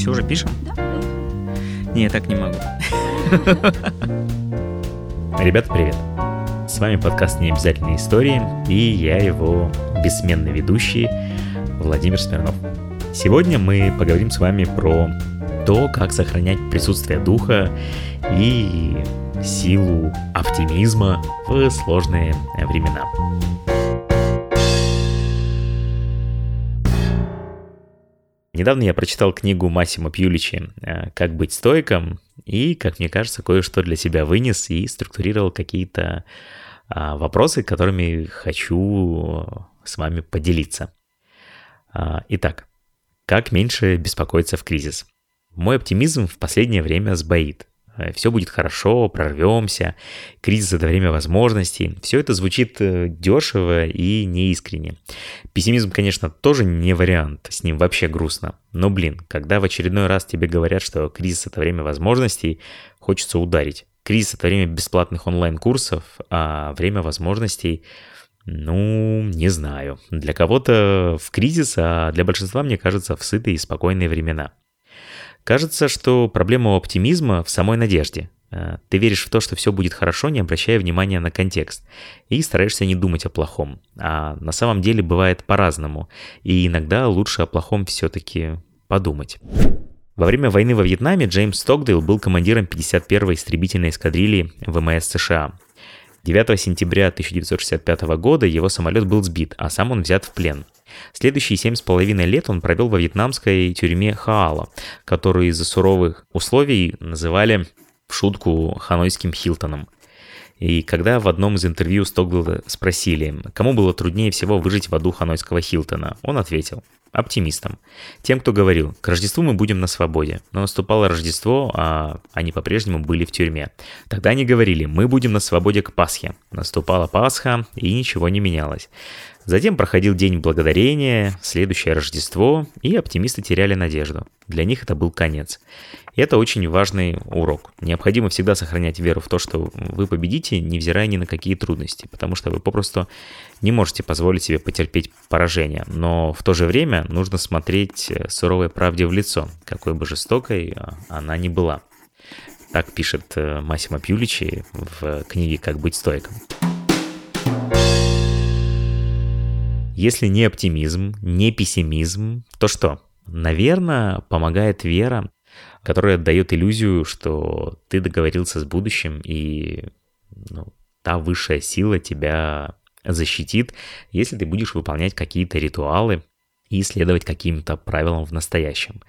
все уже пишем? Да. Не, я так не могу. Ребята, привет! С вами подкаст «Необязательные истории» и я его бессменный ведущий Владимир Смирнов. Сегодня мы поговорим с вами про то, как сохранять присутствие духа и силу оптимизма в сложные времена. Недавно я прочитал книгу Массимо Пьюличи э, «Как быть стойком» и, как мне кажется, кое-что для себя вынес и структурировал какие-то а, вопросы, которыми хочу с вами поделиться. А, итак, как меньше беспокоиться в кризис? Мой оптимизм в последнее время сбоит. Э, все будет хорошо, прорвемся, кризис это время возможностей. Все это звучит э, дешево и неискренне. Пессимизм, конечно, тоже не вариант, с ним вообще грустно. Но, блин, когда в очередной раз тебе говорят, что кризис это время возможностей, хочется ударить. Кризис это время бесплатных онлайн-курсов, а время возможностей ну, не знаю. Для кого-то в кризис, а для большинства, мне кажется, в сытые и спокойные времена. Кажется, что проблема оптимизма в самой надежде. Э, ты веришь в то, что все будет хорошо, не обращая внимания на контекст, и стараешься не думать о плохом. А на самом деле бывает по-разному, и иногда лучше о плохом все-таки подумать. Во время войны во Вьетнаме Джеймс Стокдейл был командиром 51-й истребительной эскадрильи ВМС США. 9 сентября 1965 года его самолет был сбит, а сам он взят в плен – Следующие семь с половиной лет он провел во вьетнамской тюрьме Хаала, которую из-за суровых условий называли в шутку ханойским Хилтоном. И когда в одном из интервью Стоквилла спросили, кому было труднее всего выжить в аду ханойского Хилтона, он ответил – оптимистам. Тем, кто говорил, к Рождеству мы будем на свободе. Но наступало Рождество, а они по-прежнему были в тюрьме. Тогда они говорили, мы будем на свободе к Пасхе. Наступала Пасха, и ничего не менялось. Затем проходил День Благодарения, следующее Рождество, и оптимисты теряли надежду. Для них это был конец. И это очень важный урок. Необходимо всегда сохранять веру в то, что вы победите, невзирая ни на какие трудности, потому что вы попросту не можете позволить себе потерпеть поражение. Но в то же время нужно смотреть суровой правде в лицо, какой бы жестокой она ни была. Так пишет э, Массимо Пьюличи в книге «Как быть стойком». Если не оптимизм, не пессимизм, то что? Наверное, помогает вера, которая дает иллюзию, что ты договорился с будущим, и ну, та высшая сила тебя защитит, если ты будешь выполнять какие-то ритуалы и следовать каким-то правилам в настоящем.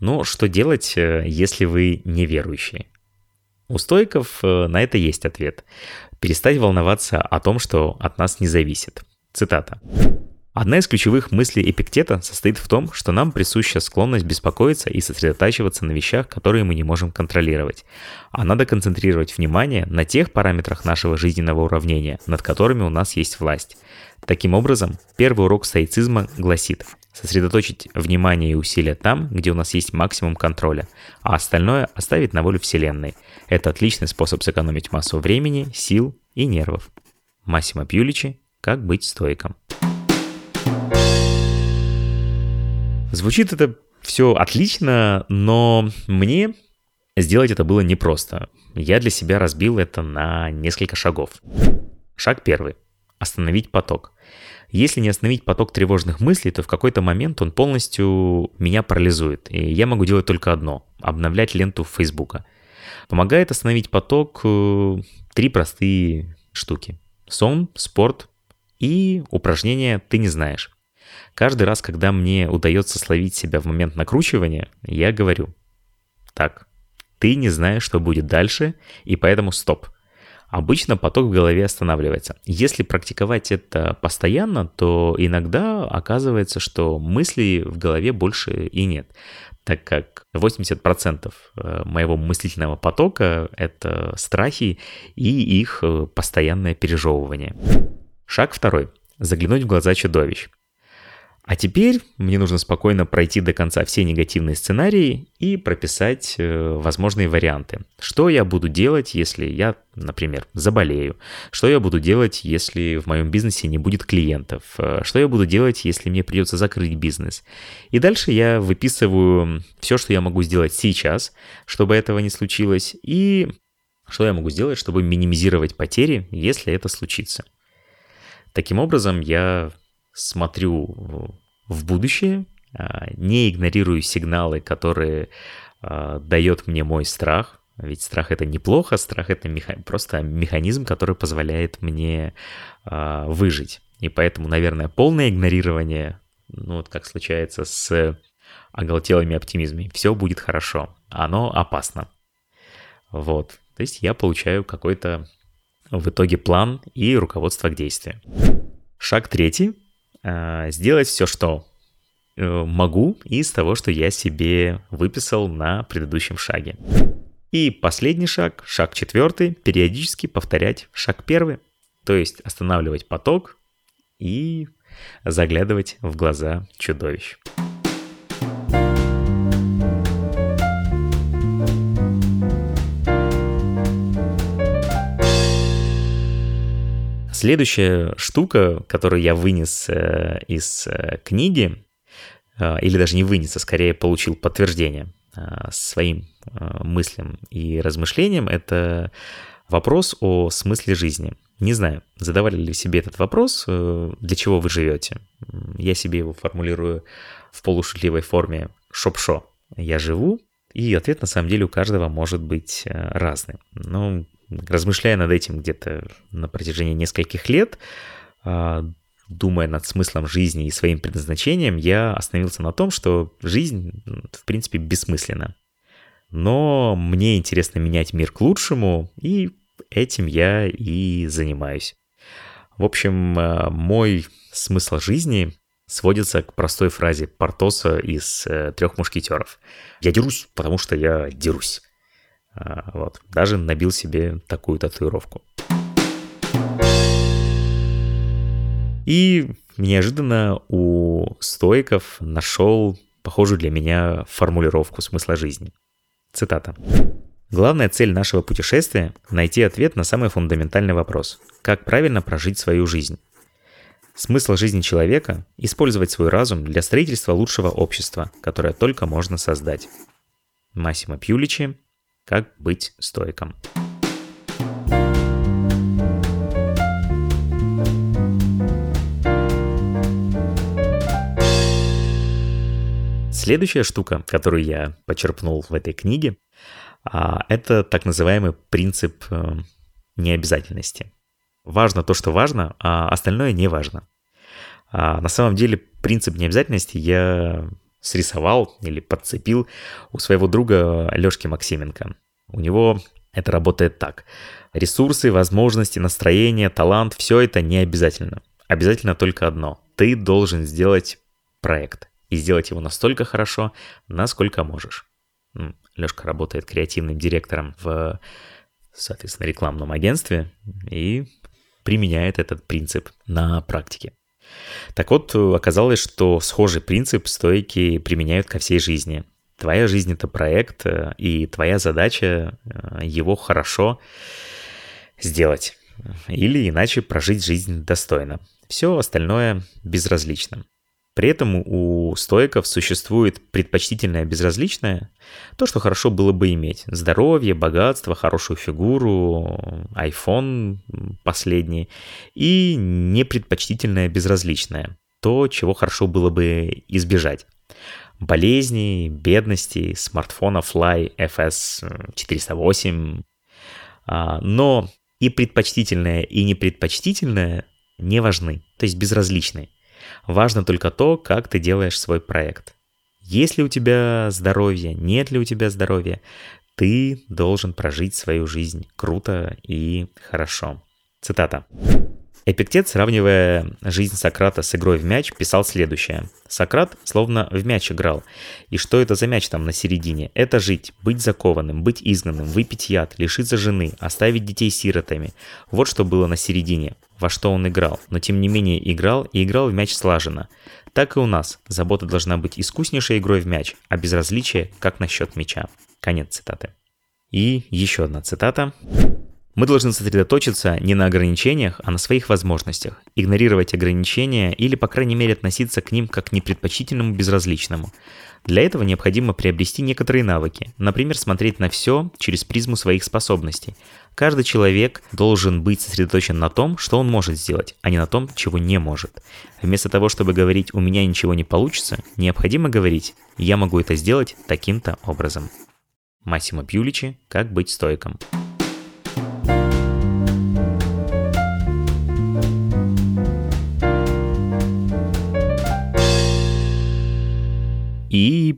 Но что делать, э, если вы неверующие? У стойков э, на это есть ответ. Перестать волноваться о том, что от нас не зависит. Цитата. Одна из ключевых мыслей Эпиктета состоит в том, что нам присуща склонность беспокоиться и сосредотачиваться на вещах, которые мы не можем контролировать. А надо концентрировать внимание на тех параметрах нашего жизненного уравнения, над которыми у нас есть власть. Таким образом, первый урок стоицизма гласит сосредоточить внимание и усилия там, где у нас есть максимум контроля, а остальное оставить на волю Вселенной. Это отличный способ сэкономить массу времени, сил и нервов. Массимо Пьюличи «Как быть стойком». Звучит это все отлично, но мне сделать это было непросто. Я для себя разбил это на несколько шагов. Шаг первый. Остановить поток. Если не остановить поток тревожных мыслей, то в какой-то момент он полностью меня парализует. И я могу делать только одно – обновлять ленту Фейсбука. Помогает остановить поток э, три простые штуки. Сон, спорт и упражнения «ты не знаешь». Каждый раз, когда мне удается словить себя в момент накручивания, я говорю, так, ты не знаешь, что будет дальше, и поэтому стоп. Обычно поток в голове останавливается. Если практиковать это постоянно, то иногда оказывается, что мыслей в голове больше и нет, так как 80% э, моего мыслительного потока — это страхи и их э, постоянное пережевывание. Шаг второй. Заглянуть в глаза чудовищ. А теперь мне нужно спокойно пройти до конца все негативные сценарии и прописать э, возможные варианты. Что я буду делать, если я, например, заболею? Что я буду делать, если в моем бизнесе не будет клиентов? Э, что я буду делать, если мне придется закрыть бизнес? И дальше я выписываю все, что я могу сделать сейчас, чтобы этого не случилось, и что я могу сделать, чтобы минимизировать потери, если это случится. Таким образом, я смотрю в будущее, а, не игнорирую сигналы, которые а, дает мне мой страх. Ведь страх это неплохо, страх это меха... просто механизм, который позволяет мне а, выжить. И поэтому, наверное, полное игнорирование, ну вот как случается с оголтелыми оптимизмами, все будет хорошо. Оно опасно. Вот. То есть я получаю какой-то в итоге план и руководство к действию. Шаг третий сделать все, что э, могу из того, что я себе выписал на предыдущем шаге. И последний шаг, шаг четвертый, периодически повторять шаг первый, то есть останавливать поток и заглядывать в глаза чудовищ. Следующая штука, которую я вынес э, из э, книги, э, или даже не вынес, а скорее получил подтверждение своим мыслям и размышлениям, это вопрос о смысле жизни. Не знаю, задавали ли себе этот вопрос, для чего вы живете. Я себе его формулирую в полушутливой форме «шоп-шо». Я живу, и ответ на самом деле у каждого может быть разный. Но размышляя над этим где-то на протяжении нескольких лет, а, думая над смыслом жизни и своим предназначением, я остановился на том, что жизнь, в принципе, бессмысленна. Но мне интересно менять мир к лучшему, и этим я и занимаюсь. В общем, а, мой смысл жизни сводится к простой фразе Портоса из э, «Трех мушкетеров». «Я дерусь, потому что я дерусь». А, вот. Даже набил себе такую татуировку. И неожиданно у стоиков нашел похожую для меня формулировку смысла жизни. Цитата. Главная цель нашего путешествия – найти ответ на самый фундаментальный вопрос – как правильно прожить свою жизнь. Смысл жизни человека – использовать свой разум для строительства лучшего общества, которое только можно создать. Массимо Пьюличи, как быть стоиком? Следующая штука, которую я почерпнул в этой книге, а, это так называемый принцип э, необязательности. Важно то, что важно, а остальное не важно. А, на самом деле принцип необязательности я срисовал или подцепил у своего друга Лешки Максименко. У него это работает так. Ресурсы, возможности, настроение, талант – все это не обязательно. Обязательно только одно. Ты должен сделать проект и сделать его настолько хорошо, насколько можешь. Лешка работает креативным директором в, соответственно, рекламном агентстве и применяет этот принцип на практике. Так вот, оказалось, что схожий принцип стойки применяют ко всей жизни. Твоя жизнь — это проект, э, и твоя задача э, его хорошо сделать. Или иначе прожить жизнь достойно. Все остальное безразлично. При этом у стоиков существует предпочтительное безразличное, то, что хорошо было бы иметь. Здоровье, богатство, хорошую фигуру, iPhone последний. И непредпочтительное безразличное, то, чего хорошо было бы избежать. Болезни, бедности, смартфона Fly FS 408. А, но и предпочтительное, и непредпочтительное не важны, то есть безразличны. Важно только то, как ты делаешь свой проект. Есть ли у тебя здоровье, нет ли у тебя здоровья, ты должен прожить свою жизнь круто и хорошо. Цитата. Эпиктет, сравнивая жизнь Сократа с игрой в мяч, писал следующее. Сократ словно в мяч играл. И что это за мяч там на середине? Это жить, быть закованным, быть изгнанным, выпить яд, лишиться жены, оставить детей сиротами. Вот что было на середине, во что он играл. Но тем не менее играл и играл в мяч слаженно. Так и у нас. Забота должна быть искуснейшей игрой в мяч, а безразличие как насчет мяча. Конец цитаты. И еще одна цитата. Мы должны сосредоточиться не на ограничениях, а на своих возможностях, игнорировать ограничения или, по крайней мере, относиться к ним как к непредпочтительному безразличному. Для этого необходимо приобрести некоторые навыки, например, смотреть на все через призму своих способностей. Каждый человек должен быть сосредоточен на том, что он может сделать, а не на том, чего не может. Вместо того, чтобы говорить «у меня ничего не получится», необходимо говорить «я могу это сделать таким-то образом». Массимо Пьюличи «Как быть стойком».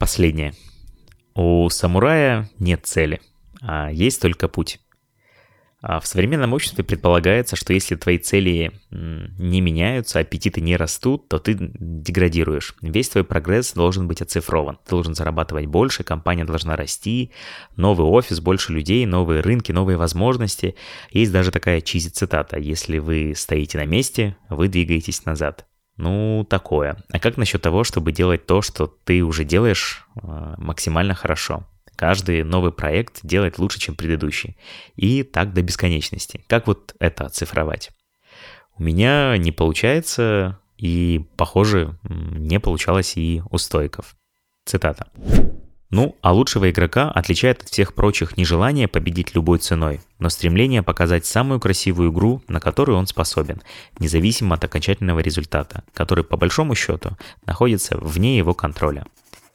Последнее. У самурая нет цели, а есть только путь. А в современном обществе предполагается, что если твои цели не меняются, аппетиты не растут, то ты деградируешь. Весь твой прогресс должен быть оцифрован. Ты должен зарабатывать больше, компания должна расти, новый офис, больше людей, новые рынки, новые возможности. Есть даже такая чизи-цитата. Если вы стоите на месте, вы двигаетесь назад. Ну, такое. А как насчет того, чтобы делать то, что ты уже делаешь э, максимально хорошо? Каждый новый проект делает лучше, чем предыдущий. И так до бесконечности. Как вот это оцифровать? У меня не получается, и, похоже, не получалось и у стойков. Цитата. Ну, а лучшего игрока отличает от всех прочих не желание победить любой ценой, но стремление показать самую красивую игру, на которую он способен, независимо от окончательного результата, который по большому счету находится вне его контроля.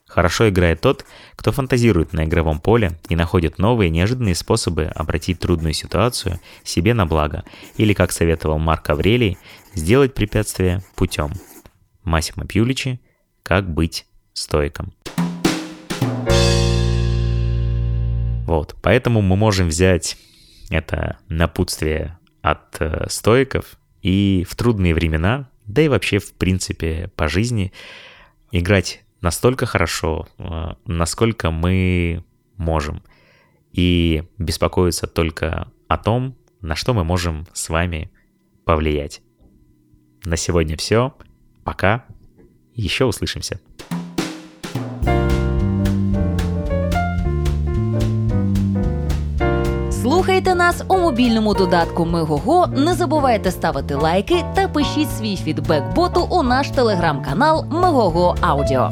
Хорошо играет тот, кто фантазирует на игровом поле и находит новые неожиданные способы обратить трудную ситуацию себе на благо, или, как советовал Марк Аврелий, сделать препятствие путем. Массимо Пьюличи «Как быть стойком». Вот, поэтому мы можем взять это напутствие от э, стоиков и в трудные времена, да и вообще в принципе по жизни играть настолько хорошо, э, насколько мы можем, и беспокоиться только о том, на что мы можем с вами повлиять. На сегодня все. Пока. Еще услышимся. нас у мобільному додатку Мегого. Не забувайте ставити лайки та пишіть свій фідбек боту у наш телеграм-канал Мегого Аудіо.